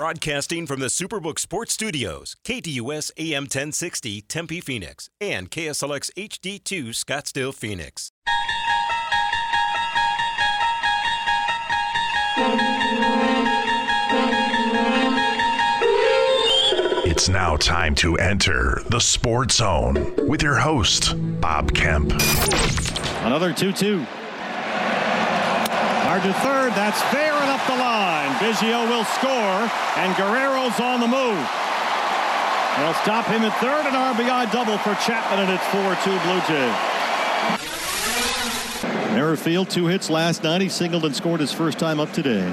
Broadcasting from the Superbook Sports Studios, KDUS AM 1060 Tempe Phoenix and KSLX HD2 Scottsdale Phoenix. It's now time to enter the Sports Zone with your host, Bob Kemp. Another 2 2. Hard to third. That's fair and. Biggio will score, and Guerrero's on the move. They'll stop him at third, an RBI double for Chapman, and it's 4-2 Blue Jays. Merrifield, two hits last night. He singled and scored his first time up today.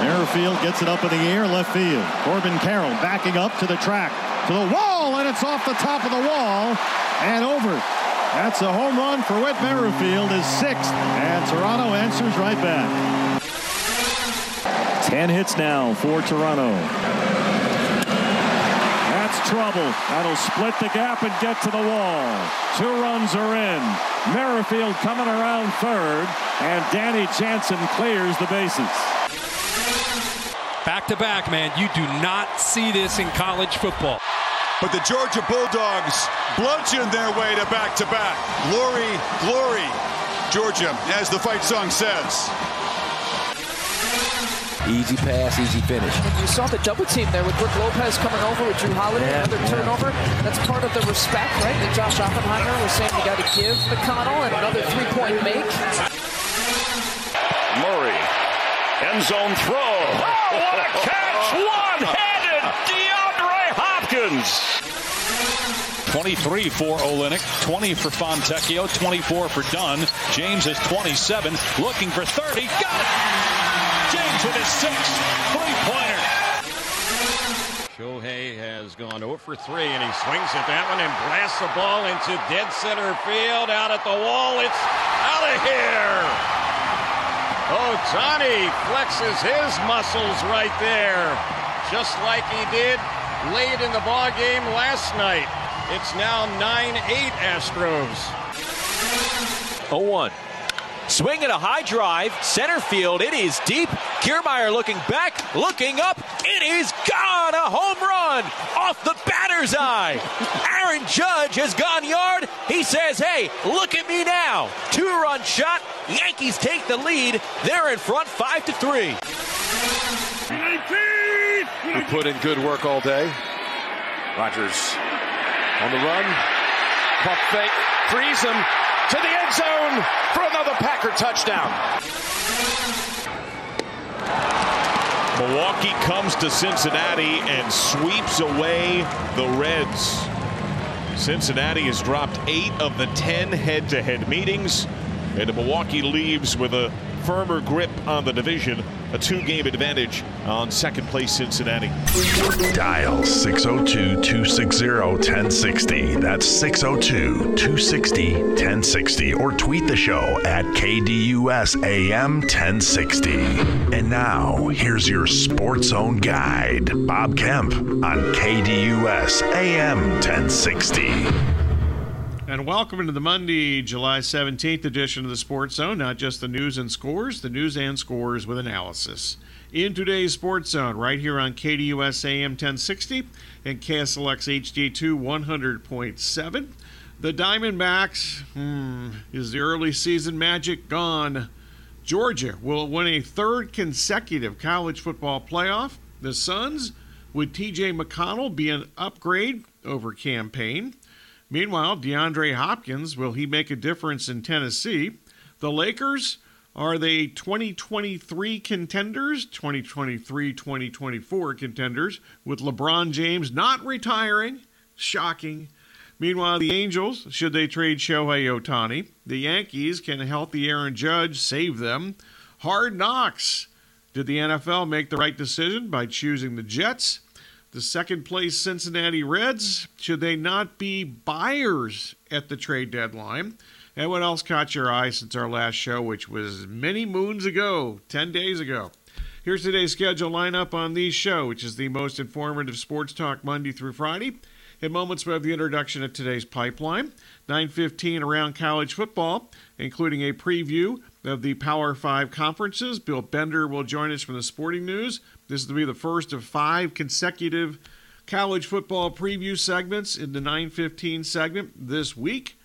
Merrifield gets it up in the air, left field. Corbin Carroll backing up to the track, to the wall, and it's off the top of the wall and over. That's a home run for Whit Merrifield, his sixth, and Toronto answers right back. Ten hits now for Toronto. That's trouble. That'll split the gap and get to the wall. Two runs are in. Merrifield coming around third, and Danny Jansen clears the bases. Back to back, man. You do not see this in college football. But the Georgia Bulldogs bludgeon their way to back to back. Glory, glory, Georgia, as the fight song says. Easy pass, easy finish. You saw the double team there with Brook Lopez coming over with Jrue Holiday, yeah, another yeah. turnover. That's part of the respect, right? That Josh Oppenheimer was saying you got to give McConnell and another three-point make. Murray, end zone throw. Oh, what a catch! One-handed DeAndre Hopkins. 23 for Olynyk, 20 for Fontecchio, 24 for Dunn. James is 27, looking for 30. Got it! James with his sixth three-pointer. Shohei has gone 0 for 3, and he swings at that one and blasts the ball into dead center field. Out at the wall, it's out of here. Ohtani flexes his muscles right there, just like he did late in the ball game last night. It's now 9-8 Astros. 0-1. Swing and a high drive, center field. It is deep. Kiermaier looking back, looking up. It is gone. A home run off the batter's eye. Aaron Judge has gone yard. He says, hey, look at me now. Two run shot. Yankees take the lead. They're in front five to three. We put in good work all day. Rodgers on the run. Puck fake. Freeze him to the end zone for another Packer touchdown. Milwaukee comes to Cincinnati and sweeps away the Reds. Cincinnati has dropped eight of the ten head to head meetings, and the Milwaukee leaves with a firmer grip on the division, a two game advantage on second place Cincinnati. Dial 602 260 1060. That's 602 260 1060. Or tweet the show at KDUS AM 1060. And now, here's your Sports Zone guide, Bob Kemp on KDUS AM 1060. And welcome into the Monday, July 17th edition of the Sports Zone. Not just the news and scores, the news and scores with analysis. In today's Sports Zone, right here on KDUS AM 1060 and KSLX HD2 100.7. The Diamondbacks, hmm, is the early season magic gone? Georgia will win a third consecutive college football playoff. The Suns, would TJ McConnell be an upgrade over Cam Payne? Meanwhile, DeAndre Hopkins, will he make a difference in Tennessee? The Lakers, are they 2023 contenders, 2023 2024 contenders, with LeBron James not retiring? Shocking. Meanwhile, the Angels, should they trade Shohei Ohtani? The Yankees, can a healthy Aaron Judge save them? Hard knocks. Did the NFL make the right decision by choosing the Jets? The second place Cincinnati Reds, should they not be buyers at the trade deadline? And what else caught your eye since our last show, which was many moons ago, 10 days ago? Here's today's schedule lineup on the show, which is the most informative sports talk Monday through Friday. In moments, we have the introduction of today's pipeline. 9:15 around college football, including a preview of the Power Five conferences. Bill Bender will join us from the Sporting News. This will be the first of five consecutive college football preview segments in the 915 segment this week.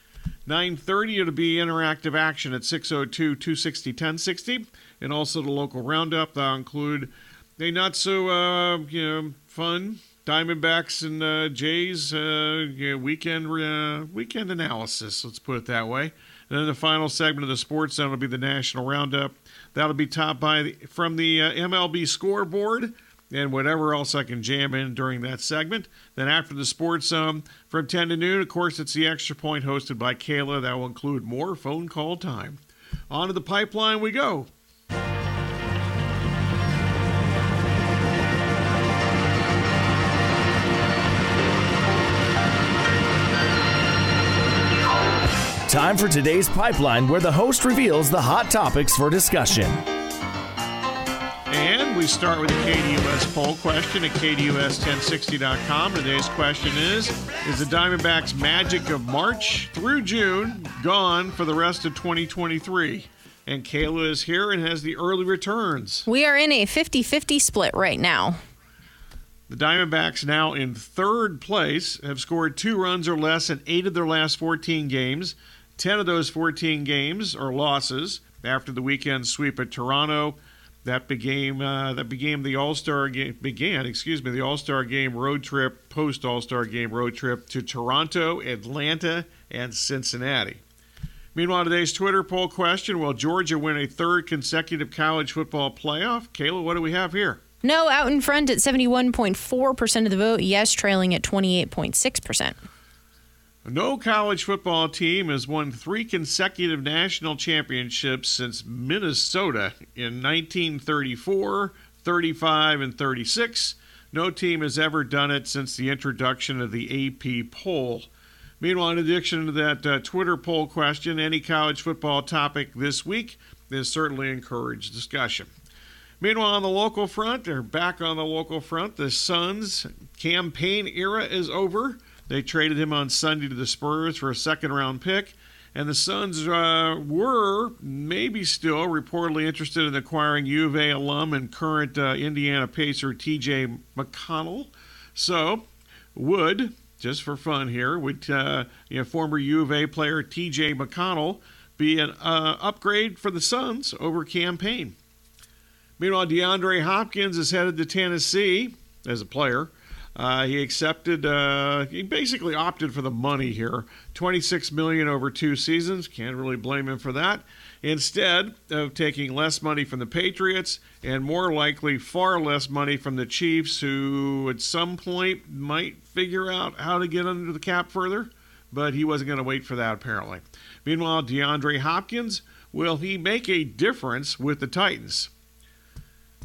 9:30 it'll be interactive action at 602 260 1060 and also the local roundup that'll include a not so uh, you know fun Diamondbacks and uh, Jays uh, weekend uh, weekend analysis. Let's put it that way. And then the final segment of the sports zone will be the national roundup. That'll be topped by the, from the uh, MLB scoreboard and whatever else I can jam in during that segment. Then after the sports um, from 10 to noon, of course, it's the extra point hosted by Kayla. That will include more phone call time. On to the pipeline we go. Time for today's pipeline, where the host reveals the hot topics for discussion. And we start with the KDUS poll question at KDUS1060.com. Today's question is Is the Diamondbacks' magic of March through June gone for the rest of 2023? And Kayla is here and has the early returns. We are in a 50 50 split right now. The Diamondbacks, now in third place, have scored two runs or less in eight of their last 14 games. 10 of those 14 games are losses after the weekend sweep at Toronto. That became uh, that became the All Star game began, excuse me, the All Star game road trip, post All Star game road trip to Toronto, Atlanta, and Cincinnati. Meanwhile, today's Twitter poll question: Will Georgia win a third consecutive college football playoff? Kayla, what do we have here? No, out in front at 71.4% of the vote. Yes, trailing at 28.6%. No college football team has won three consecutive national championships since Minnesota in 1934, 35, and 36. No team has ever done it since the introduction of the AP poll. Meanwhile, in addition to that uh, Twitter poll question, any college football topic this week is certainly encouraged discussion. Meanwhile, on the local front, they're back on the local front. The Suns' Cam Payne era is over. They traded him on Sunday to the Spurs for a second round pick. And the Suns uh, were, maybe still, reportedly interested in acquiring U of A alum and current uh, Indiana Pacer TJ McConnell. So, would, just for fun here, would uh, you know, former U of A player TJ McConnell be an uh, upgrade for the Suns over Cam Payne? Meanwhile, DeAndre Hopkins is headed to Tennessee as a player. Uh, he accepted. Uh, he basically opted for the money here, 26 million over two seasons. Can't really blame him for that. Instead of taking less money from the Patriots and more likely far less money from the Chiefs, who at some point might figure out how to get under the cap further, but he wasn't going to wait for that apparently. Meanwhile, DeAndre Hopkins will he make a difference with the Titans?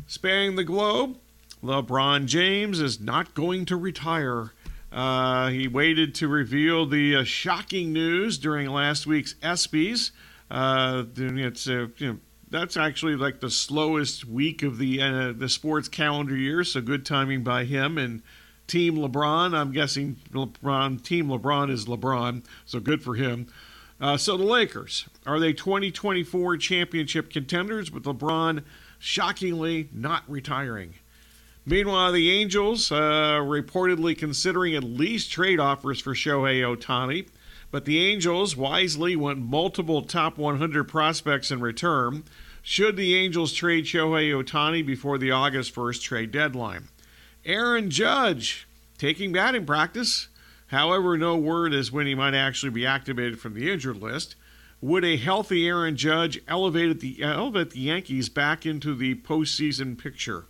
Spanning the globe, LeBron James is not going to retire. Uh, he waited to reveal the uh, shocking news during last week's ESPYS. Uh, it's uh, you know, that's actually like the slowest week of the uh, the sports calendar year, so good timing by him and Team LeBron. I'm guessing LeBron Team LeBron is LeBron, so good for him. Uh, so the Lakers are they 2024 championship contenders with LeBron shockingly not retiring? Meanwhile, the Angels uh, reportedly considering at least trade offers for Shohei Ohtani, but the Angels wisely want multiple top 100 prospects in return. Should the Angels trade Shohei Ohtani before the August 1st trade deadline? Aaron Judge taking batting practice. However, no word as when he might actually be activated from the injured list. Would a healthy Aaron Judge elevate the, elevate the Yankees back into the postseason picture?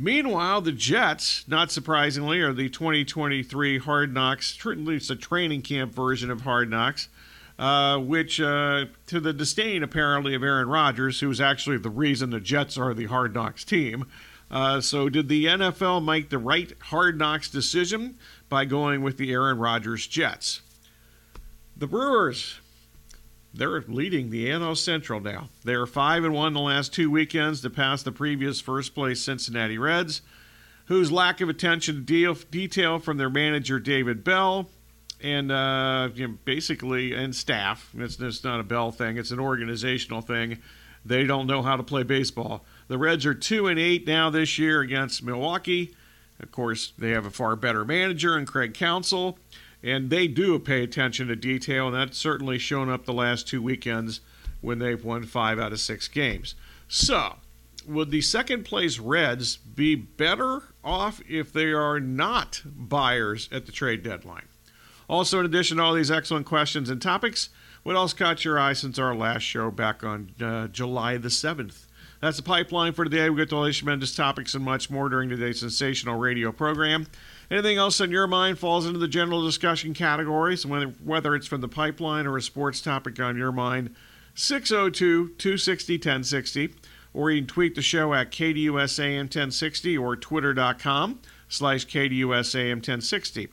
Meanwhile, the Jets, not surprisingly, are the 2023 Hard Knocks, least a training camp version of Hard Knocks, uh, which, uh, to the disdain apparently of Aaron Rodgers, who's actually the reason the Jets are the Hard Knocks team. Uh, so, did the NFL make the right Hard Knocks decision by going with the Aaron Rodgers Jets? The Brewers they're leading the NL Central now. They are five and one the last two weekends to pass the previous first place Cincinnati Reds, whose lack of attention to deal, detail from their manager David Bell and uh, you know, basically and staff. It's, it's not a Bell thing; it's an organizational thing. They don't know how to play baseball. The Reds are two and eight now this year against Milwaukee. Of course, they have a far better manager in Craig Counsell, and they do pay attention to detail, and that's certainly shown up the last two weekends when they've won five out of six games. So, would the second place Reds be better off if they are not buyers at the trade deadline? Also, in addition to all these excellent questions and topics, what else caught your eye since our last show back on uh, July the 7th? That's the pipeline for today. We get to all these tremendous topics and much more during today's sensational radio program. Anything else on your mind falls into the general discussion categories, whether, whether it's from the pipeline or a sports topic on your mind. 602 260 1060, or you can tweet the show at KDUSAM 1060 or twitter.com slash KDUSAM 1060.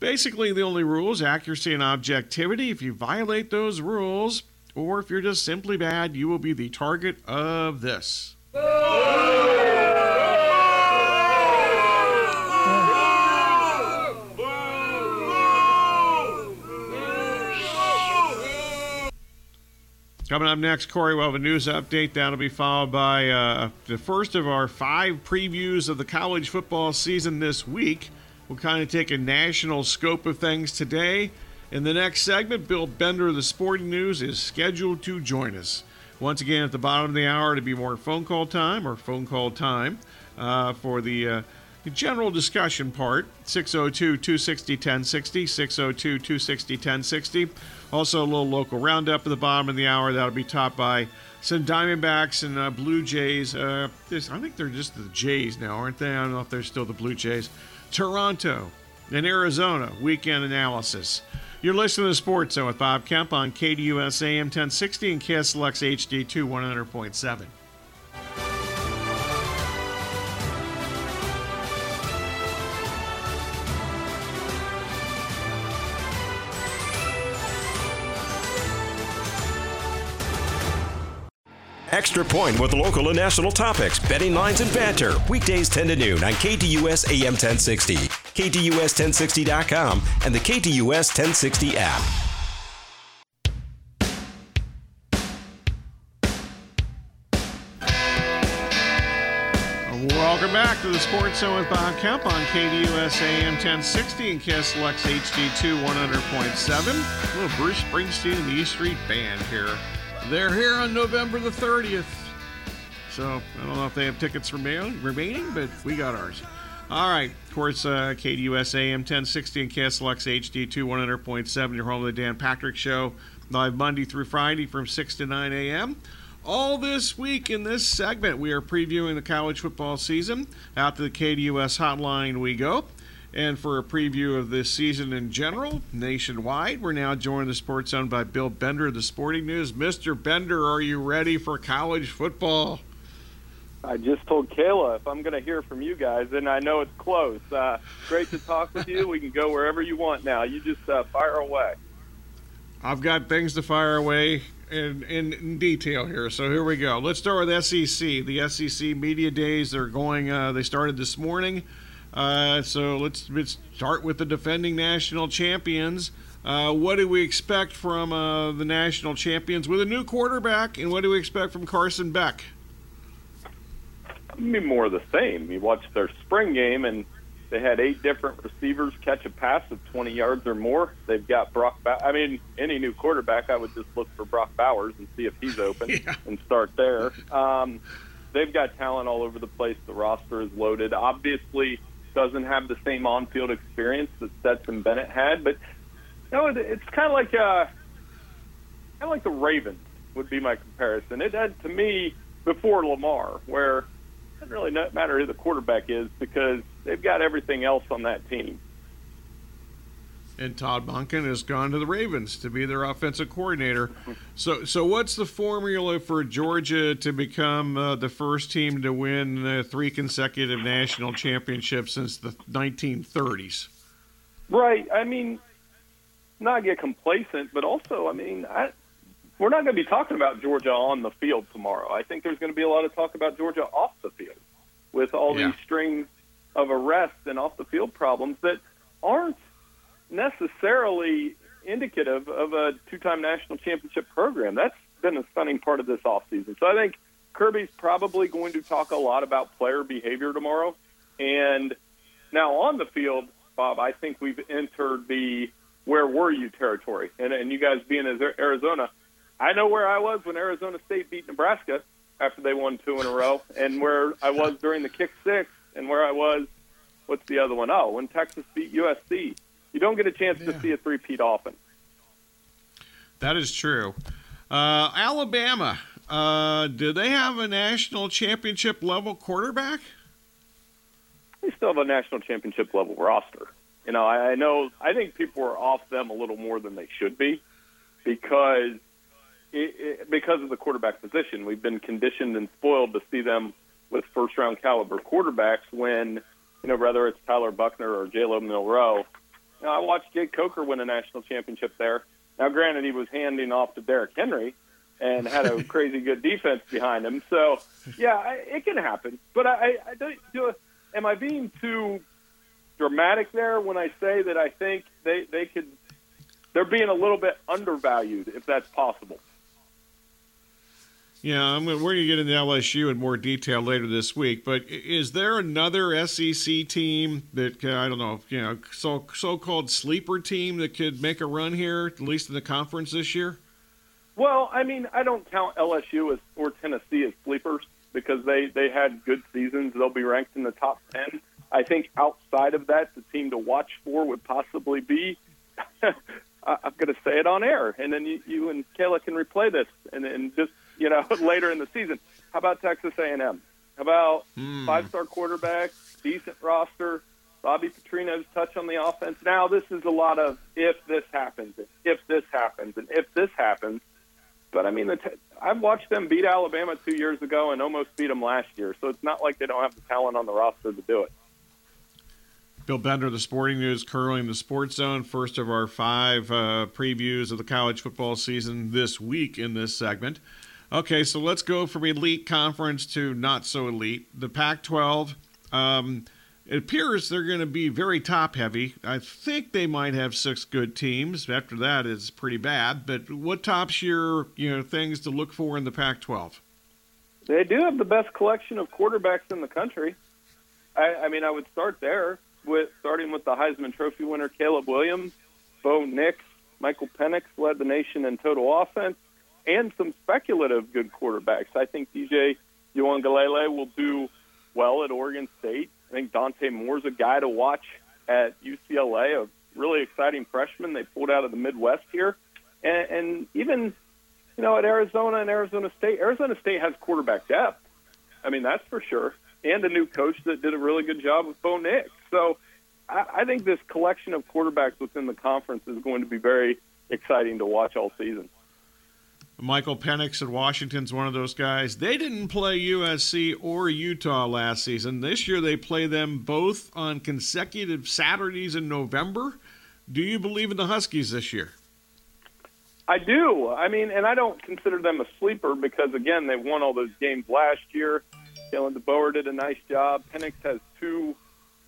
Basically, the only rules accuracy and objectivity. If you violate those rules, or if you're just simply bad, you will be the target of this. Coming up next, Corey we'll have a news update. That'll be followed by uh, the first of our five previews of the college football season this week. We'll kind of take a national scope of things today. In the next segment, Bill Bender of the Sporting News is scheduled to join us. Once again, at the bottom of the hour, to be more phone call time or phone call time uh, for the uh, general discussion part 602 260 1060, 602 260 1060. Also, a little local roundup at the bottom of the hour. That'll be topped by some Diamondbacks and uh, Blue Jays. Uh, I think they're just the Jays now, aren't they? I don't know if they're still the Blue Jays. Toronto and Arizona weekend analysis. You're listening to Sports Zone with Bob Kemp on KDUS AM 1060 and KSLX HD2 100.7. Extra Point with local and national topics, betting lines, and banter. Weekdays 10 to noon on KDUS AM 1060, KDUS1060.com, and the KDUS 1060 app. Welcome back to the Sports Zone with Bob Kemp on KDUS AM 1060 and KSLX HD2 100.7. little Bruce Springsteen and the E Street Band here. They're here on November the 30th. So I don't know if they have tickets remaining, but we got ours. All right. Of course, uh, KDUS AM 1060 and KSLX HD2 100.7, your home of the Dan Patrick Show, live Monday through Friday from 6 to 9 a.m. All this week in this segment, we are previewing the college football season. Out to the KDUS hotline we go. And for a preview of this season in general, nationwide, we're now joined in the Sports Zone by Bill Bender of the Sporting News. Mr. Bender, are you ready for college football? I just told Kayla if I'm going to hear from you guys, and I know it's close. Uh, great to talk with you. We can go wherever you want now. You just uh, fire away. I've got things to fire away in, in, in, detail here. So here we go. Let's start with SEC. The SEC media days they're going. Uh, they started this morning. Uh, so let's, let's start with the defending national champions. Uh, what do we expect from uh, the national champions with a new quarterback, and what do we expect from Carson Beck? I mean, more of the same. You watched their spring game, and they had eight different receivers catch a pass of 20 yards or more. They've got Brock. Ba- I mean, any new quarterback, I would just look for Brock Bowers and see if he's open yeah. and start there. Um, they've got talent all over the place. The roster is loaded. Obviously doesn't have the same on-field experience that Stetson Bennett had, but you know, it's kind of like uh, kind of like the Ravens would be my comparison. It had to me before Lamar, where it doesn't really matter who the quarterback is because they've got everything else on that team and Todd Monken has gone to the Ravens to be their offensive coordinator. So, so what's the formula for Georgia to become uh, the first team to win uh, three consecutive national championships since the 1930s? Right. I mean, not get complacent, but also, I mean, I, we're not going to be talking about Georgia on the field tomorrow. I think there's going to be a lot of talk about Georgia off the field with all yeah. these strings of arrests and off the field problems that aren't necessarily indicative of a two-time national championship program. That's been a stunning part of this offseason. So I think Kirby's probably going to talk a lot about player behavior tomorrow. And now on the field, Bob, I think we've entered the where were you territory. And, and you guys being as Arizona, I know where I was when Arizona State beat Nebraska after they won two in a row, and where I was during the kick six, and where I was, what's the other one? Oh, when Texas beat USC. You don't get a chance yeah. to see a three-peat often. That is true. Uh, Alabama, uh, do they have a national championship level quarterback? They still have a national championship level roster. You know, I, I know. I think people are off them a little more than they should be because it, it, because of the quarterback position. We've been conditioned and spoiled to see them with first round caliber quarterbacks when you know whether it's Tyler Buchner or Jalen Milroe. You know, I watched Jake Coker win a national championship there. Now, granted, he was handing off to Derrick Henry and had a crazy good defense behind him. So, yeah, I, it can happen. But I, I don't. Do, am I being too dramatic there when I say that I think they they could they're being a little bit undervalued if that's possible. Yeah, I'm we're going to get into LSU in more detail later this week. But is there another SEC team that I don't know, you know, so so-called sleeper team that could make a run here, at least in the conference this year? Well, I mean, I don't count LSU as or Tennessee as sleepers because they they had good seasons. They'll be ranked in the top ten. I think outside of that, the team to watch for would possibly be. I'm going to say it on air, and then you, you and Kayla can replay this, and, and just you know later in the season. How about Texas A&M? How about mm. five-star quarterback, decent roster, Bobby Petrino's touch on the offense. Now this is a lot of if this happens, and if this happens, and if this happens. But I mean, the t- I've watched them beat Alabama two years ago and almost beat them last year, so it's not like they don't have the talent on the roster to do it. Bill Bender, the Sporting News, curling the Sports Zone. First of our five uh, previews of the college football season this week in this segment. Okay, so let's go from elite conference to not so elite. The Pac 12. Um, it appears they're going to be very top heavy. I think they might have six good teams. After that, it's pretty bad. But what tops your you know things to look for in the Pac 12? They do have the best collection of quarterbacks in the country. I, I mean, I would start there with starting with the Heisman Trophy winner Caleb Williams, Bo Nix, Michael Penix led the nation in total offense, and some speculative good quarterbacks. I think DJ Uiagalelei will do well at Oregon State. I think Dante Moore's a guy to watch at UCLA, a really exciting freshman they pulled out of the Midwest here, and, and even you know at Arizona and Arizona State. Arizona State has quarterback depth. I mean that's for sure, and a new coach that did a really good job with Bo Nix. So I, I think this collection of quarterbacks within the conference is going to be very exciting to watch all season. Michael Penix at Washington's one of those guys. They didn't play USC or Utah last season. This year they play them both on consecutive Saturdays in November. Do you believe in the Huskies this year? I do. I mean, and I don't consider them a sleeper because again, they won all those games last year. Kalen DeBoer did a nice job. Penix has two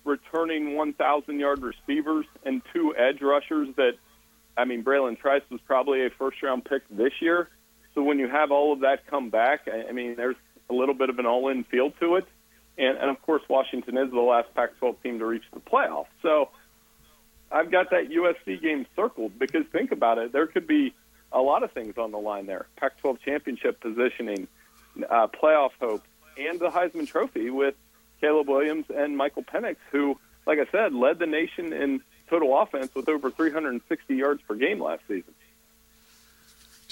returning 1,000 yard receivers and two edge rushers that, I mean, Bralen Trice was probably a first round pick this year. So when you have all of that come back, I mean, there's a little bit of an all in feel to it. And, and of course, Washington is the last Pac 12 team to reach the playoffs. So I've got that USC game circled because think about it. There could be a lot of things on the line there Pac 12 championship positioning, uh, playoff hope, and the Heisman Trophy with Caleb Williams and Michael Penix, who, like I said, led the nation in total offense with over 360 yards per game last season.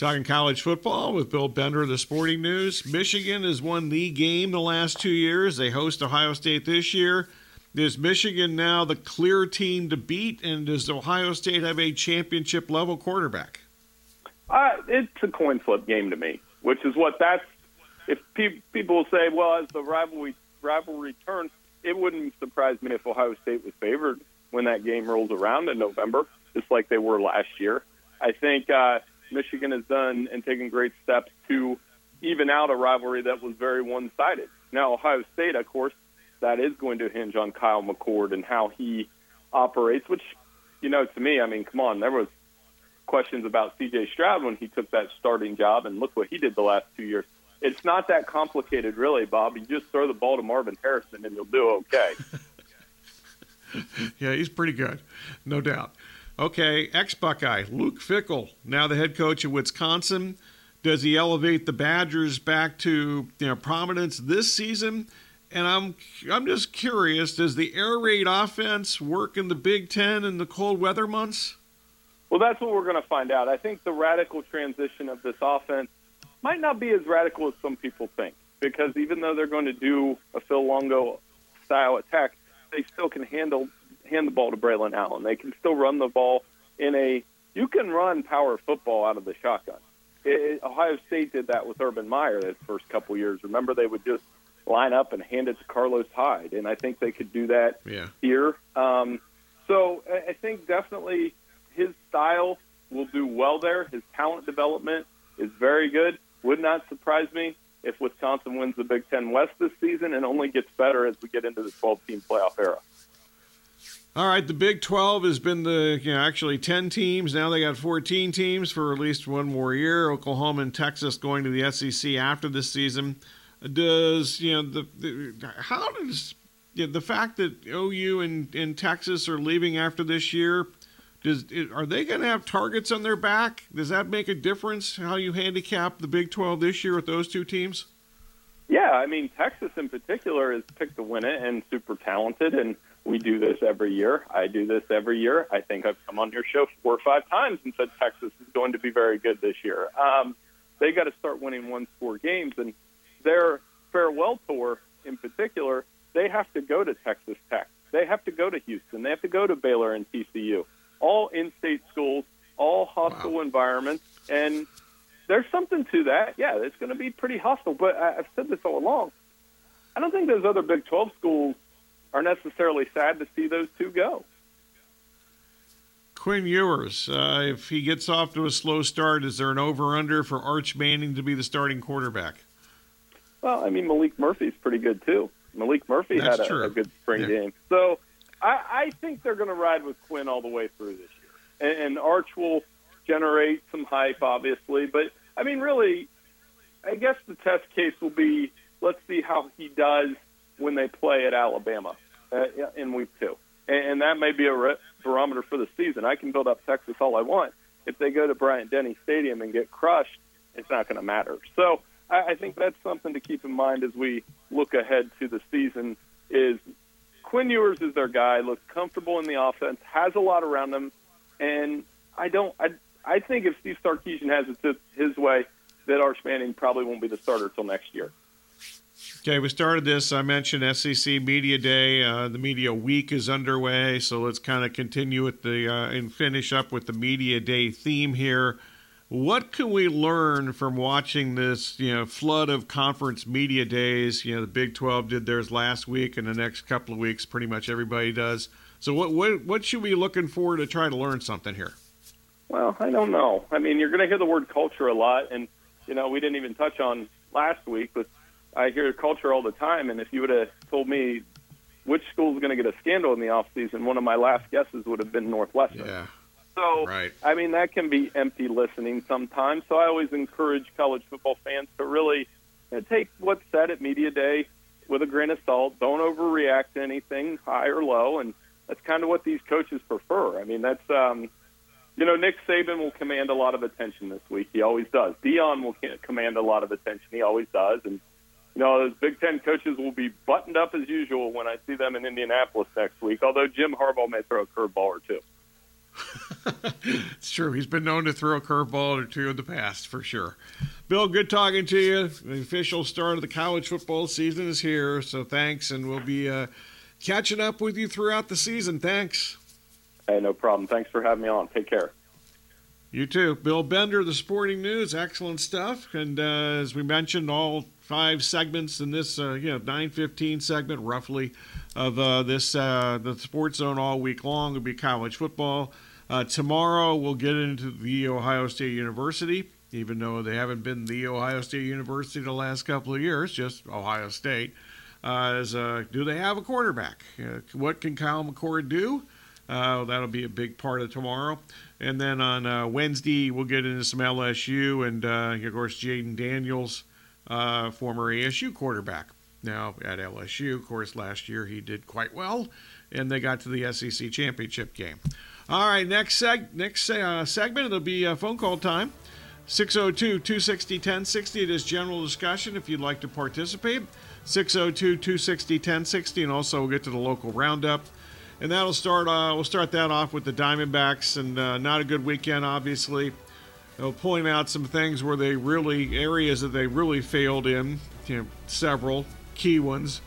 Talking college football with Bill Bender of the Sporting News. Michigan has won the game the last two years. They host Ohio State this year. Is Michigan now the clear team to beat, and does Ohio State have a championship level quarterback? Uh, it's a coin flip game to me, which is what that's. If pe- people say, well, as the rivalry rivalry turns, it wouldn't surprise me if Ohio State was favored when that game rolls around in November, just like they were last year. I think uh, Michigan has done and taken great steps to even out a rivalry that was very one-sided. Now, Ohio State, of course, that is going to hinge on Kyle McCord and how he operates. Which, you know, to me, I mean, come on, there was questions about C.J. Stroud when he took that starting job, and look what he did the last two years it's not that complicated, really, Bob. You just throw the ball to Marvin Harrison, and you'll do okay. yeah, he's pretty good, no doubt. Okay, ex Buckeye, Luke Fickell, now the head coach of Wisconsin. Does he elevate the Badgers back to you know, prominence this season? And I'm I'm just curious, does the air raid offense work in the Big Ten in the cold weather months? Well, that's what we're going to find out. I think the radical transition of this offense might not be as radical as some people think, because even though they're going to do a Phil Longo style attack, they still can handle hand the ball to Braelon Allen. They can still run the ball in a you can run power football out of the shotgun. It, Ohio State did that with Urban Meyer the first couple years. Remember, they would just line up and hand it to Carlos Hyde, and I think they could do that yeah. here. Um, so I think definitely his style will do well there. His talent development is very good. Would not surprise me if Wisconsin wins the Big Ten West this season and only gets better as we get into the 12-team playoff era. All right, the Big 12 has been the you know, actually 10 teams. Now they got 14 teams for at least one more year. Oklahoma and Texas going to the SEC after this season. Does you know the, the how does you know, the fact that OU and, and Texas are leaving after this year? Does are they going to have targets on their back? Does that make a difference how you handicap the Big 12 this year with those two teams? Yeah, I mean Texas in particular is picked to win it and super talented, and we do this every year. I do this every year. I think I've come on your show four or five times and said Texas is going to be very good this year. Um, they got to start winning one score games, and their farewell tour in particular, they have to go to Texas Tech. They have to go to Houston. They have to go to Baylor and TCU. All in-state schools, all hostile wow. environments, and there's something to that. Yeah, it's going to be pretty hostile. But I've said this all along. I don't think those other Big 12 schools are necessarily sad to see those two go. Quinn Ewers, uh, if he gets off to a slow start, is there an over/under for Arch Manning to be the starting quarterback? Well, I mean, Maalik Murphy's pretty good too. Maalik Murphy That's had a, a, good spring yeah. game, so I, I think they're going to ride with Quinn all the way through this year, and, and Arch will generate some hype, obviously. But I mean, really, I guess the test case will be let's see how he does when they play at Alabama uh, in week two, and, and that may be a re- barometer for the season. I can build up Texas all I want. If they go to Bryant Denny Stadium and get crushed, it's not going to matter. So I, I think that's something to keep in mind as we look ahead to the season. Is Quinn Ewers is their guy, looks comfortable in the offense, has a lot around him, and I don't. I I think if Steve Sarkisian has it his way, that Arch Manning probably won't be the starter until next year. Okay, we started this. I mentioned SEC Media Day. Uh, the Media Week is underway, so let's kind of continue with the uh, and finish up with the Media Day theme here. What can we learn from watching this, you know, flood of conference media days? You know, the Big 12 did theirs last week, and the next couple of weeks, pretty much everybody does. So, what what what should we be looking for to try to learn something here? Well, I don't know. I mean, you're going to hear the word culture a lot, and you know, we didn't even touch on last week, but I hear culture all the time. And if you would have told me which school is going to get a scandal in the off season, one of my last guesses would have been Northwestern. Yeah. So, right. I mean, that can be empty listening sometimes. So I always encourage college football fans to really you know, take what's said at media day with a grain of salt. Don't overreact to anything, high or low, and that's kind of what these coaches prefer. I mean, that's um, you know, Nick Saban will command a lot of attention this week. He always does. Deion will command a lot of attention. He always does, and you know, those Big Ten coaches will be buttoned up as usual when I see them in Indianapolis next week. Although Jim Harbaugh may throw a curveball or two. it's true. He's been known to throw a curveball or two in the past, for sure. Bill, good talking to you. The official start of the college football season is here, so thanks, and we'll be uh, catching up with you throughout the season. Thanks. Hey, no problem. Thanks for having me on. Take care. You too. Bill Bender, the Sporting News. Excellent stuff. And uh, as we mentioned, all five segments in this, uh, you know, 915 segment roughly of uh, this, uh, the Sports Zone all week long will be college football. Uh, tomorrow we'll get into the Ohio State University, even though they haven't been the Ohio State University the last couple of years, just Ohio State. Uh, as do they have a quarterback? what can Kyle McCord do? Uh, that'll be a big part of tomorrow. And then on uh, Wednesday, we'll get into some LSU and, uh, of course, Jayden Daniels uh, former ASU quarterback. Now at LSU, of course, last year he did quite well, and they got to the SEC championship game. All right, next seg next uh, segment it'll be uh, phone call time. 602 260 1060. It is general discussion if you'd like to participate. 602 260 1060. And also, we'll get to the local roundup. And that'll start, uh, we'll start that off with the Diamondbacks. And uh, not a good weekend, obviously. They'll point out some things where they really, areas that they really failed in. You know, several key ones.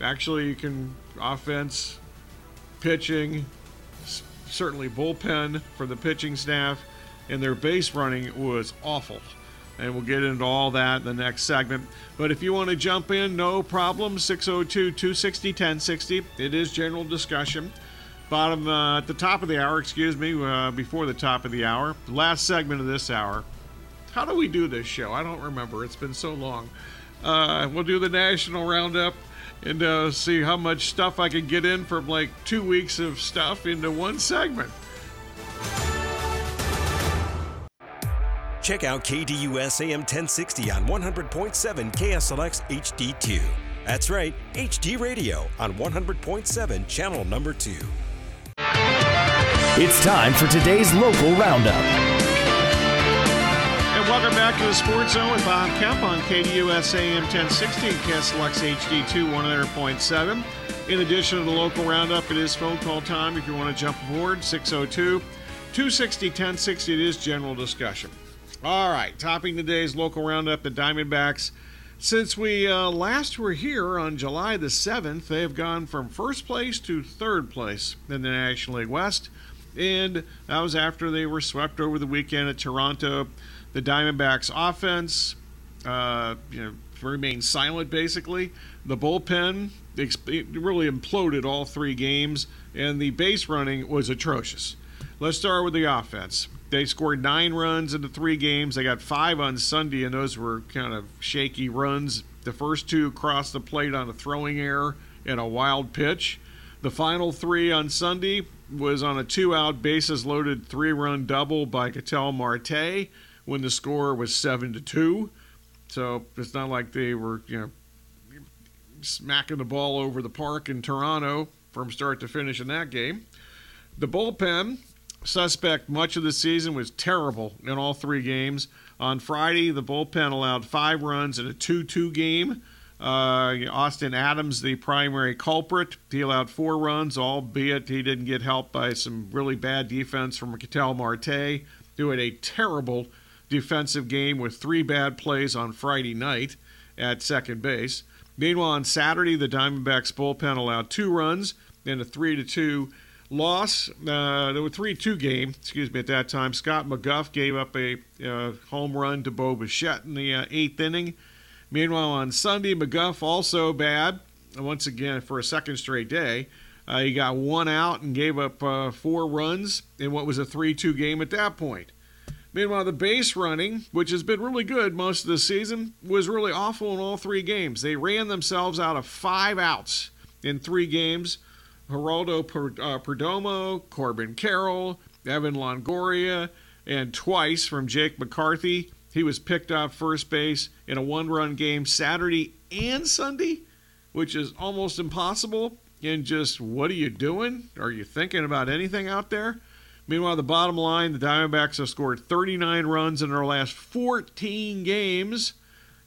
Actually, you can offense, pitching, certainly bullpen for the pitching staff and their base running was awful. And we'll get into all that in the next segment. But if you want to jump in, no problem. 602 260 1060. It is general discussion. Bottom uh, at the top of the hour, excuse me, uh, before the top of the hour, last segment of this hour. How do we do this show? I don't remember. It's been so long. Uh, we'll do the national roundup and uh, see how much stuff I can get in from like two weeks of stuff into one segment. Check out KDUS AM 1060 on 100.7 KSLX HD2. That's right, HD radio on 100.7 channel number 2. It's time for today's local roundup. And welcome back to the Sports Zone with Bob Kemp on KDUS AM 1060 and KSLX HD2 100.7. In addition to the local roundup, it is phone call time if you want to jump aboard 602 260 1060. It is general discussion. All right, topping today's local roundup, the Diamondbacks. Since we uh, last were here on July the 7th, they have gone from first place to third place in the National League West. And that was after they were swept over the weekend at Toronto. The Diamondbacks' offense uh, you know, remained silent, basically. The bullpen really imploded all three games, and the base running was atrocious. Let's start with the offense. They scored nine runs in the three games. They got five on Sunday, and those were kind of shaky runs. The first two crossed the plate on a throwing error and a wild pitch. The final three on Sunday was on a two out, bases loaded three run double by Ketel Marte when the score was 7 to 2. So it's not like they were, you know, smacking the ball over the park in Toronto from start to finish in that game. The bullpen suspect much of the season was terrible in all three games. On Friday, the bullpen allowed five runs in a 2 2 game. Uh, Austin Adams, the primary culprit, he allowed four runs, albeit he didn't get help by some really bad defense from Ketel Marte, who had a terrible defensive game with three bad plays on Friday night at second base. Meanwhile, on Saturday, the Diamondbacks bullpen allowed two runs in a 3 to 2 loss. Uh, there were three two game. Excuse me. At that time, Scott McGough gave up a uh, home run to Bo Bichette in the uh, eighth inning. Meanwhile, on Sunday, McGough also bad once again for a second straight day. Uh, he got one out and gave up uh, four runs in what was a 3 2 game at that point. Meanwhile, the base running, which has been really good most of the season, was really awful in all three games. They ran themselves out of five outs in three games. Geraldo uh, Perdomo, Corbin Carroll, Evan Longoria, and twice from Jake McCarthy. He was picked off first base in a one run game Saturday and Sunday, which is almost impossible. And just what are you doing? Are you thinking about anything out there? Meanwhile, the bottom line the Diamondbacks have scored 39 runs in their last 14 games.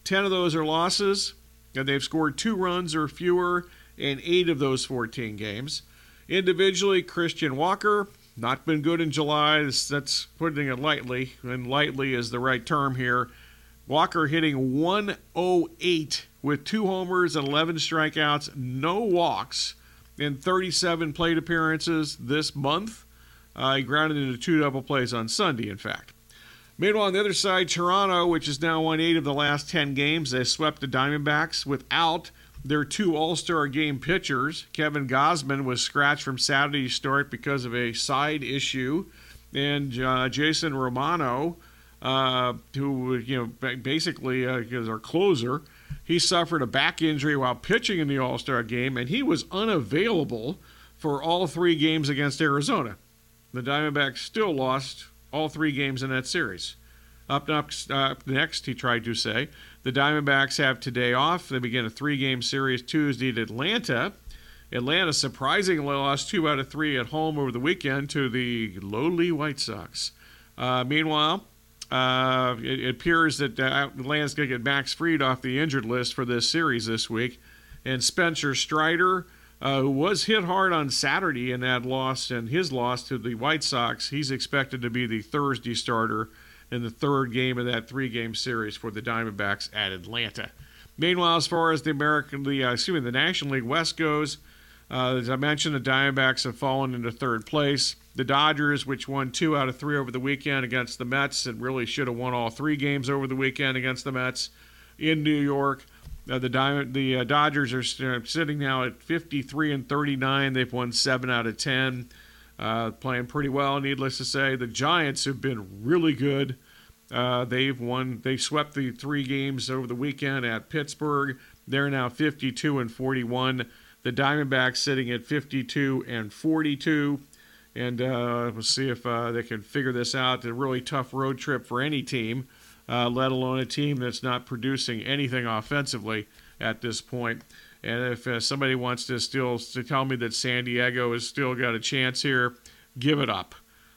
10 of those are losses, and they've scored two runs or fewer in eight of those 14 games. Individually, Christian Walker, not been good in July. That's putting it lightly, and lightly is the right term here. Walker hitting 108 with two homers and 11 strikeouts, no walks in 37 plate appearances this month. Uh, he grounded into two double plays on Sunday, in fact. Meanwhile, on the other side, Toronto, which has now won eight of the last 10 games, they swept the Diamondbacks without their two All Star game pitchers. Kevin Gausman, was scratched from Saturday's start because of a side issue, and uh, Jason Romano, uh, who you know basically uh, is our closer, he suffered a back injury while pitching in the All Star game, and he was unavailable for all three games against Arizona. The Diamondbacks still lost all three games in that series. Up next, uh, next, he tried to say, The Diamondbacks have today off. They begin a three game series Tuesday at Atlanta. Atlanta surprisingly lost two out of three at home over the weekend to the lowly White Sox. Uh, meanwhile, uh, it, it, appears that uh, Atlanta's going to get Max Fried off the injured list for this series this week. And Spencer Strider, uh, who was hit hard on Saturday in that loss and his loss to the White Sox, he's expected to be the Thursday starter in the third game of that three-game series for the Diamondbacks at Atlanta. Meanwhile, as far as the American, the uh, excuse me, the National League West goes, uh, as I mentioned, the Diamondbacks have fallen into third place. The Dodgers, which won two out of three over the weekend against the Mets, and really should have won all three games over the weekend against the Mets in New York. Uh, the Diamond, the uh, Dodgers are sitting now at 53 and 39. They've won seven out of ten, uh, playing pretty well. Needless to say, the Giants have been really good. Uh, they've won. They swept the three games over the weekend at Pittsburgh. They're now 52 and 41. The Diamondbacks sitting at 52 and 42. And uh, we'll see if uh, they can figure this out. A really tough road trip for any team, uh, let alone a team that's not producing anything offensively at this point. And if uh, somebody wants to still to tell me that San Diego has still got a chance here, give it up.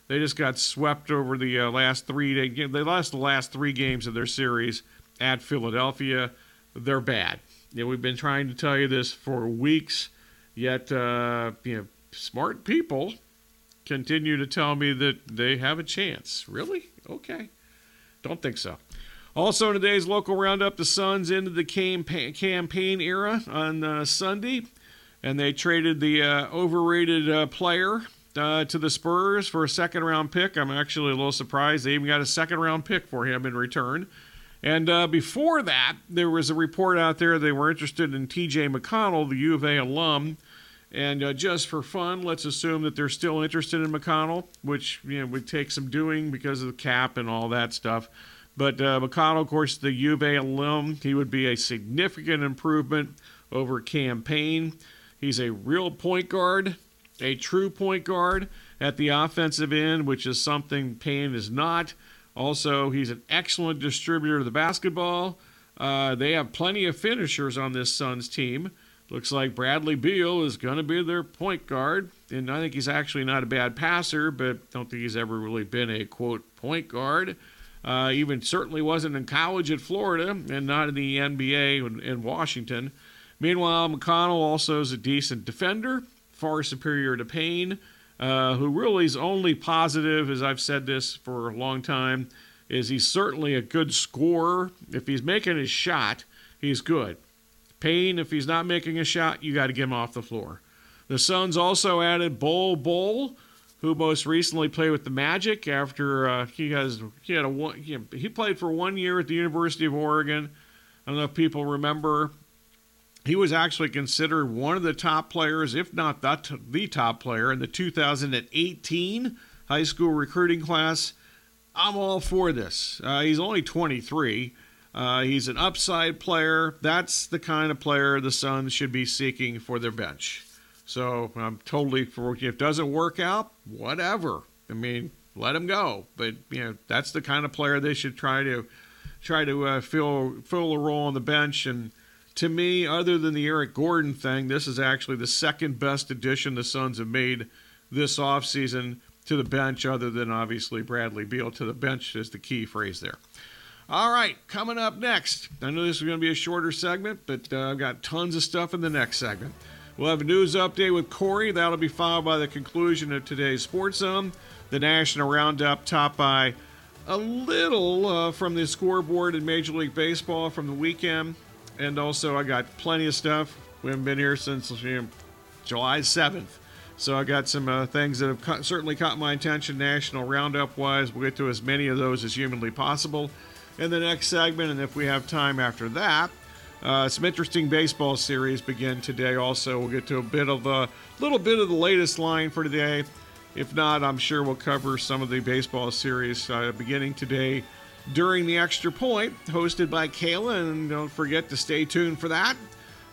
They just got swept over the uh, last three. They, they lost the last three games of their series at Philadelphia. They're bad. You know, we've been trying to tell you this for weeks, yet uh, you know, smart people continue to tell me that they have a chance. Really? Okay. Don't think so. Also, in today's local roundup, the Suns ended the Cam Payne, campaign era on uh, Sunday, and they traded the uh, overrated uh, player uh, to the Spurs for a second round pick. I'm actually a little surprised they even got a second round pick for him in return. And uh, before that, there was a report out there they were interested in TJ McConnell, the U of A alum. And uh, just for fun, let's assume that they're still interested in McConnell, which you know would take some doing because of the cap and all that stuff. But uh, McConnell, of course, the U of A alum, he would be a significant improvement over Cam Payne. He's a real point guard, a true point guard at the offensive end, which is something Payne is not. Also, he's an excellent distributor of the basketball. Uh, they have plenty of finishers on this Suns team. Looks like Bradley Beal is going to be their point guard. And I think he's actually not a bad passer, but don't think he's ever really been a quote point guard. Uh, even certainly wasn't in college at Florida and not in the NBA in, in Washington. Meanwhile, McConnell also is a decent defender, far superior to Payne uh, who really is only positive, as I've said this for a long time, is he's certainly a good scorer. If he's making his shot, he's good. Payne, if he's not making a shot, you got to get him off the floor. The Suns also added Bull Bol, who most recently played with the Magic after uh, he has he had a one, he, he played for one year at the University of Oregon. I don't know if people remember he was actually considered one of the top players, if not the, the top player, in the 2018 high school recruiting class. I'm all for this. Uh, he's only 23. Uh, he's an upside player. That's the kind of player the Suns should be seeking for their bench. So I'm totally for if it doesn't work out, whatever. I mean, let him go. But you know, that's the kind of player they should try to try to uh, fill fill a role on the bench and to me, other than the Eric Gordon thing, this is actually the second best addition the Suns have made this offseason to the bench, other than obviously Bradley Beal. To the bench is the key phrase there. All right, coming up next. I know this is going to be a shorter segment, but uh, I've got tons of stuff in the next segment. We'll have a news update with Corey. That'll be followed by the conclusion of today's Sports Zone. The National Roundup, topped by a little uh, from the scoreboard in Major League Baseball from the weekend and also I got plenty of stuff. We haven't been here since you know, July 7th. So I got some uh, things that have certainly caught my attention national roundup wise. We'll get to as many of those as humanly possible in the next segment. And if we have time after that, uh, some interesting baseball series begin today. Also, we'll get to a bit of a little bit of the latest line for today. If not, I'm sure we'll cover some of the baseball series uh, beginning today during the extra point, hosted by Kayla. And don't forget to stay tuned for that.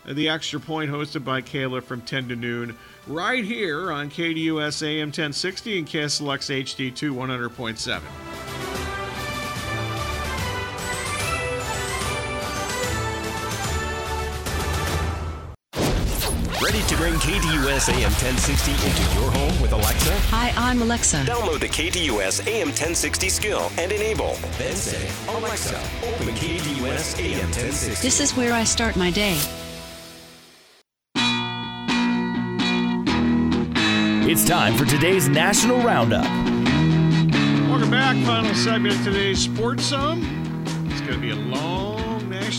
The extra point hosted by Kayla from 10 to noon, right here on KDUS AM 1060 and KSLX HD2 100.7. KDUS AM 1060 into your home with Alexa? Hi, I'm Alexa. Download the KDUS AM 1060 skill and enable. Then say, Alexa, open KDUS AM 1060. This is where I start my day. It's time for today's National Roundup. Welcome back. Final segment of today's Sports Zone. It's going to be a long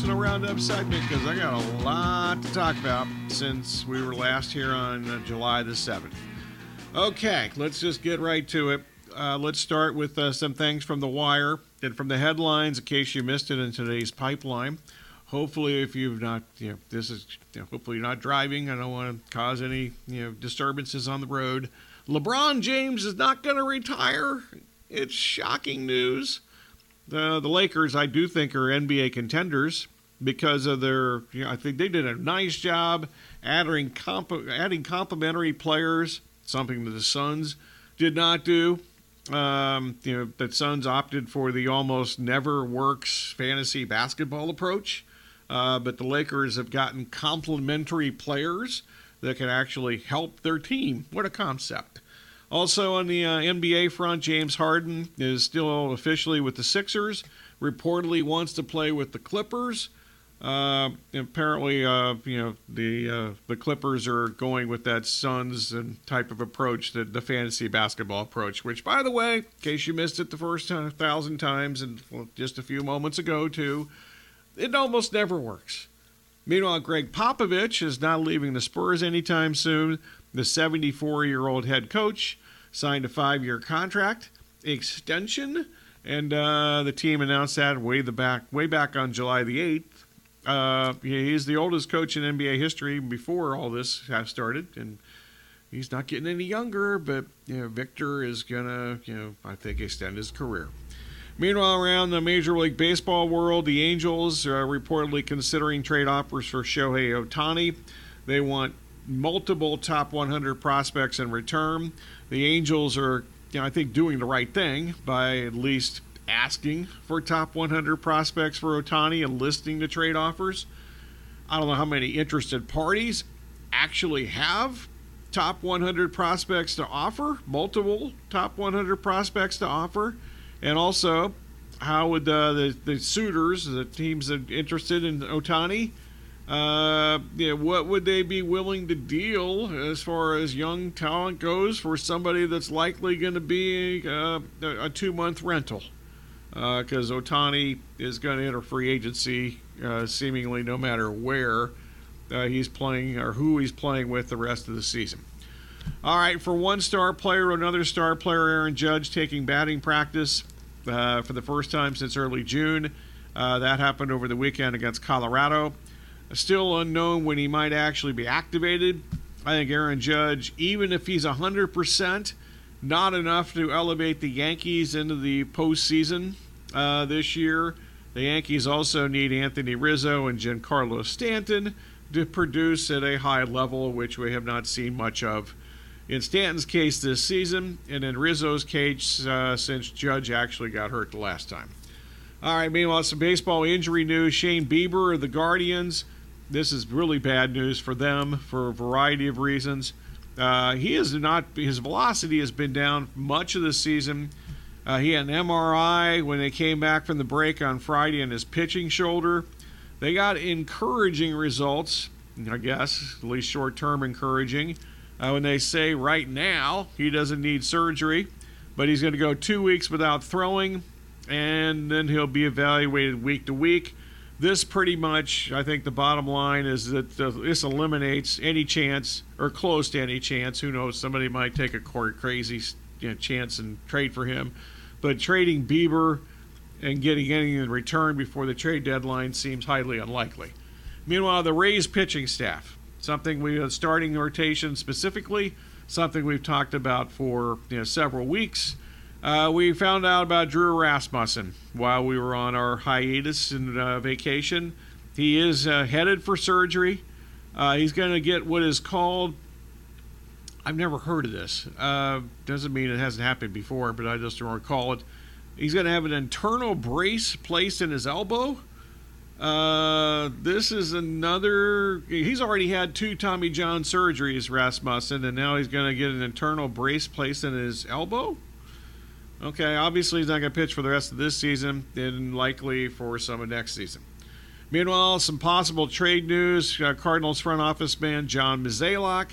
National Roundup segment because I got a lot to talk about since we were last here on uh, July the 7th. Okay, let's just get right to it. Uh, let's start with uh, some things from the wire and from the headlines in case you missed it in today's pipeline. Hopefully, if you've not, you know, this is, you know, hopefully you're not driving. I don't want to cause any, you know, disturbances on the road. LeBron James is not going to retire. It's shocking news. The the Lakers, I do think, are NBA contenders because of their. You know, I think they did a nice job adding comp- adding complementary players, something that the Suns did not do. Um, you know, that Suns opted for the almost never works fantasy basketball approach. Uh, but the Lakers have gotten complementary players that can actually help their team. What a concept. Also on the uh, NBA front, James Harden is still officially with the Sixers. Reportedly wants to play with the Clippers. Uh, apparently, uh, you know the uh, the Clippers are going with that Suns and type of approach, the, the fantasy basketball approach. Which, by the way, in case you missed it the first thousand times and just a few moments ago too, it almost never works. Meanwhile, Gregg Popovich is not leaving the Spurs anytime soon. The 74 year old head coach signed a five year contract extension, and uh, the team announced that way the back way back on July the 8th. Uh, he's the oldest coach in NBA history before all this has started, and he's not getting any younger. But you know, Victor is gonna, you know, I think extend his career. Meanwhile, around the Major League Baseball world, the Angels are reportedly considering trade offers for Shohei Ohtani. They want multiple top 100 prospects in return. The Angels are, you know, I think, doing the right thing by at least asking for top 100 prospects for Ohtani and listing the trade offers. I don't know how many interested parties actually have top 100 prospects to offer, multiple top 100 prospects to offer. And also, how would the the suitors, the teams that interested in Ohtani, uh, yeah, what would they be willing to deal as far as young talent goes for somebody that's likely going to be uh, a two month rental? Because uh, Ohtani is going to enter free agency uh, seemingly no matter where uh, he's playing or who he's playing with the rest of the season. All right, for one star player, another star player, Aaron Judge, taking batting practice uh, for the first time since early June. Uh, that happened over the weekend against Colorado. Still unknown when he might actually be activated. I think Aaron Judge, even if he's 100%, not enough to elevate the Yankees into the postseason uh, this year. The Yankees also need Anthony Rizzo and Giancarlo Stanton to produce at a high level, which we have not seen much of in Stanton's case this season, and in Rizzo's case uh, since Judge actually got hurt the last time. All right, meanwhile, some baseball injury news. Shane Bieber of the Guardians. This is really bad news for them for a variety of reasons. Uh, he is not, his velocity has been down much of the season. Uh, he had an MRI when they came back from the break on Friday in his pitching shoulder. They got encouraging results, I guess, at least short term encouraging uh, when they say right now he doesn't need surgery, but he's going to go two weeks without throwing, and then he'll be evaluated week to week. This pretty much, I think, the bottom line is that uh, this eliminates any chance, or close to any chance. Who knows? Somebody might take a court crazy you know, chance and trade for him, but trading Bieber and getting anything in return before the trade deadline seems highly unlikely. Meanwhile, the Rays pitching staff something we are starting rotation specifically, something we've talked about for you know, several weeks. Uh, we found out about Drew Rasmussen while we were on our hiatus and uh, vacation. He is uh, headed for surgery. Uh, he's going to get what is called I've never heard of this. Uh, doesn't mean it hasn't happened before, but I just don't recall it. He's going to have an internal brace placed in his elbow Uh, this is another. He's already had two Tommy John surgeries, Rasmussen, and now he's going to get an internal brace placed in his elbow. Okay, obviously he's not going to pitch for the rest of this season, and likely for some of next season. Meanwhile, some possible trade news. Uh, Cardinals front office man John Mozeliak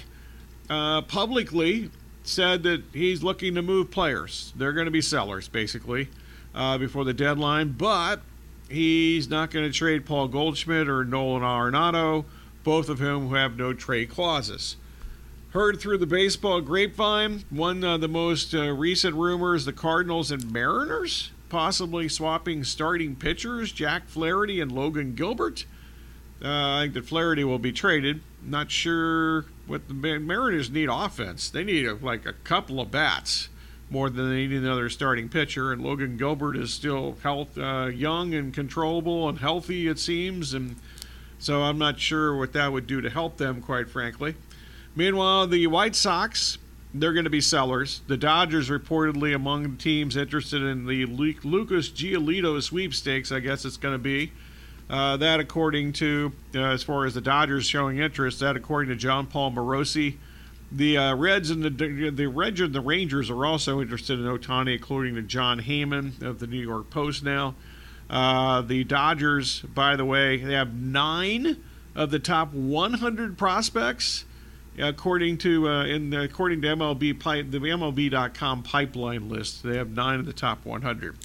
uh, publicly said that he's looking to move players. They're going to be sellers, basically, uh, before the deadline, but he's not going to trade Paul Goldschmidt or Nolan Arenado, both of whom have no trade clauses. Heard through the baseball grapevine, one of the most uh, recent rumors the Cardinals and Mariners possibly swapping starting pitchers, Jack Flaherty and Logan Gilbert. Uh, I think that Flaherty will be traded. Not sure what the Mariners need offense. They need a, like a couple of bats more than they need another starting pitcher. And Logan Gilbert is still health, uh, young and controllable and healthy, it seems. And so I'm not sure what that would do to help them, quite frankly. Meanwhile, the White Sox, they're going to be sellers. The Dodgers reportedly among the teams interested in the Lucas Giolito sweepstakes, I guess it's going to be. Uh, that, according to, uh, as far as the Dodgers showing interest, that according to Jon Paul Morosi. The uh, Reds and the the Reds and the Rangers are also interested in Ohtani, according to Jon Heyman of the New York Post. Now, uh, the Dodgers, by the way, they have nine of the top 100 prospects according to uh, in the, according to MLB the MLB.com pipeline list, they have nine of the top 100.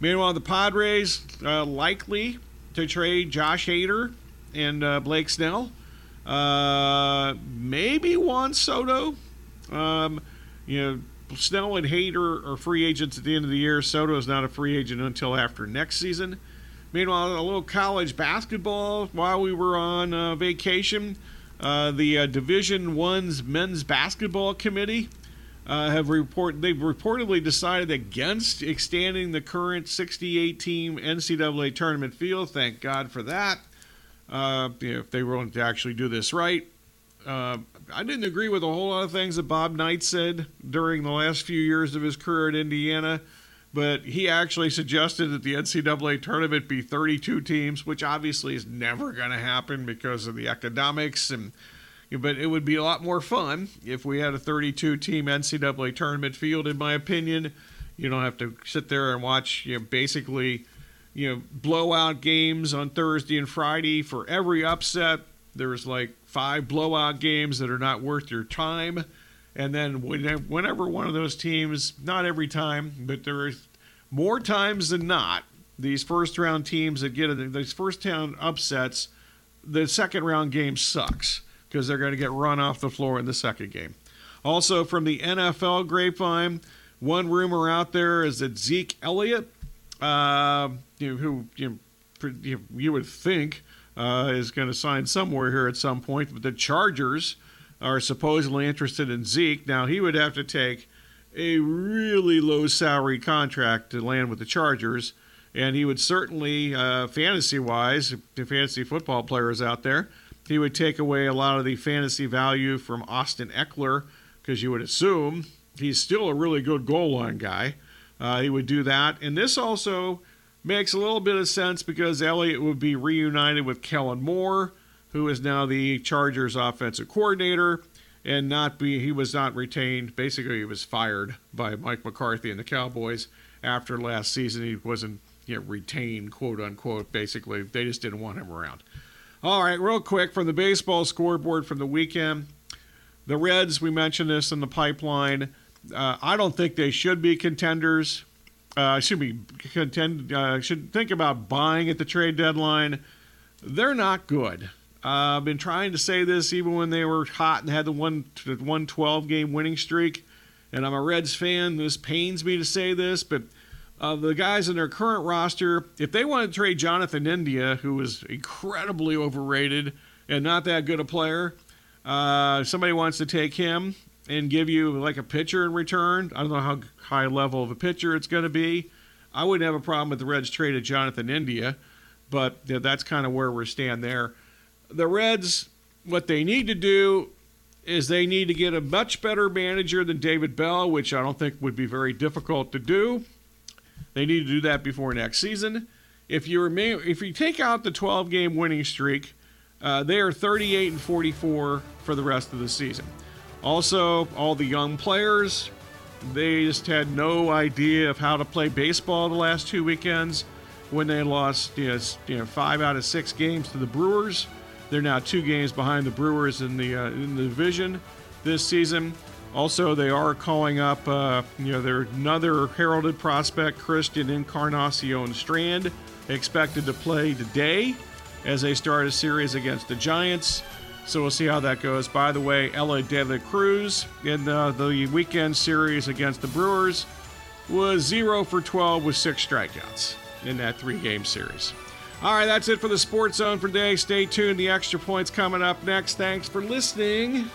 Meanwhile, the Padres uh, likely to trade Josh Hader and uh, Blake Snell. Uh, maybe Juan Soto. Um, you know, Snell and Hader are free agents at the end of the year. Soto is not a free agent until after next season. Meanwhile, a little college basketball while we were on uh, vacation. Uh, the uh, Division One's men's basketball committee uh, have report they've reportedly decided against extending the current 68 team NCAA tournament field. Thank God for that. Uh, if they were to actually do this right. Uh, I didn't agree with a whole lot of things that Bob Knight said during the last few years of his career at Indiana but he actually suggested that the NCAA tournament be 32 teams, which obviously is never going to happen because of the economics and but it would be a lot more fun if we had a 32 team NCAA tournament field in my opinion. You don't have to sit there and watch you know, basically you know blowout games on Thursday and Friday for every upset. There's like five blowout games that are not worth your time and then whenever one of those teams, not every time, but there are more times than not, these first round teams that get these first round upsets, the second round game sucks because they're going to get run off the floor in the second game. Also, from the NFL grapevine, one rumor out there is that Zeke Elliott, uh, you who you, you would think uh, is going to sign somewhere here at some point, but the Chargers are supposedly interested in Zeke. Now, he would have to take a really low salary contract to land with the Chargers, and he would certainly, uh, fantasy wise, to fantasy football players out there, he would take away a lot of the fantasy value from Austin Ekeler because you would assume he's still a really good goal line guy. Uh, he would do that. And this also makes a little bit of sense because Elliott would be reunited with Kellen Moore who is now the Chargers offensive coordinator and not be he was not retained. Basically, he was fired by Mike McCarthy and the Cowboys after last season. He wasn't you know, retained, quote unquote. Basically, they just didn't want him around. All right, real quick from the baseball scoreboard from the weekend. The Reds, we mentioned this in the pipeline. Uh, I don't think they should be contenders. Uh, should be contend. Uh, should think about buying at the trade deadline. They're not good. Uh, I've been trying to say this even when they were hot and had the one the 112 game winning streak. And I'm a Reds fan. This pains me to say this, but uh, the guys in their current roster, if they want to trade Jonathan India, who is incredibly overrated and not that good a player, uh, somebody wants to take him and give you like a pitcher in return. I don't know how high level of a pitcher it's going to be. I wouldn't have a problem with the Reds traded Jonathan India, but that's kind of where we stand there the Reds, what they need to do is they need to get a much better manager than David Bell, which I don't think would be very difficult to do. They need to do that before next season. if you remain, if you take out the 12 game winning streak, uh, they are 38 and 44 for the rest of the season. Also, all the young players, they just had no idea of how to play baseball the last two weekends when they lost you know, five out of six games to the Brewers. They're now two games behind the Brewers in the uh, in the division this season. Also, they are calling up, uh, you know, their another heralded prospect, Christian Encarnacion Strand, expected to play today as they start a series against the Giants. So we'll see how that goes. By the way, Elly De La Cruz in the, the weekend series against the Brewers was 0 for 12 with six strikeouts in that three game series. All right, that's it for the Sports Zone for today. Stay tuned. The extra points coming up next. Thanks for listening.